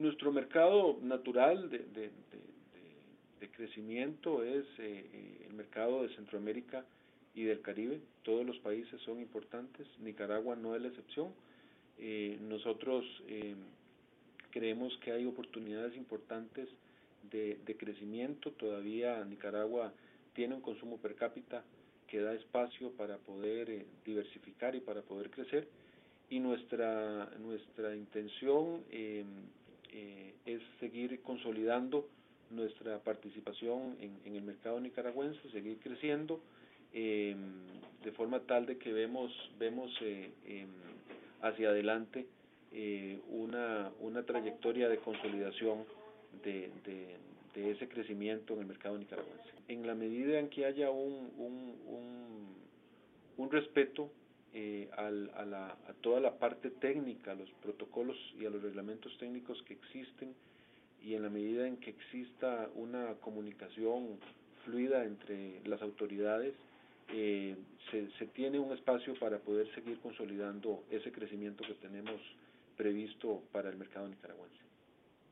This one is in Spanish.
Nuestro mercado natural de, de, de, crecimiento es eh, eh, el mercado de Centroamérica y del Caribe. Todos los países son importantes, Nicaragua no es la excepción. Eh, nosotros eh, creemos que hay oportunidades importantes de, de crecimiento. Todavía Nicaragua tiene un consumo per cápita que da espacio para poder eh, diversificar y para poder crecer. Y nuestra, nuestra intención eh, seguir consolidando nuestra participación en, en, el mercado nicaragüense, seguir creciendo, eh, de forma tal de que vemos, vemos eh, eh, hacia adelante eh, una, una trayectoria de consolidación de, de, ese crecimiento en el mercado nicaragüense. En la medida en que haya un, un, un, un respeto eh, al, a, la, a toda la parte técnica, a los protocolos y a los reglamentos técnicos que existen y en la medida en que exista una comunicación fluida entre las autoridades, eh, se, se tiene un espacio para poder seguir consolidando ese crecimiento que tenemos previsto para el mercado nicaragüense.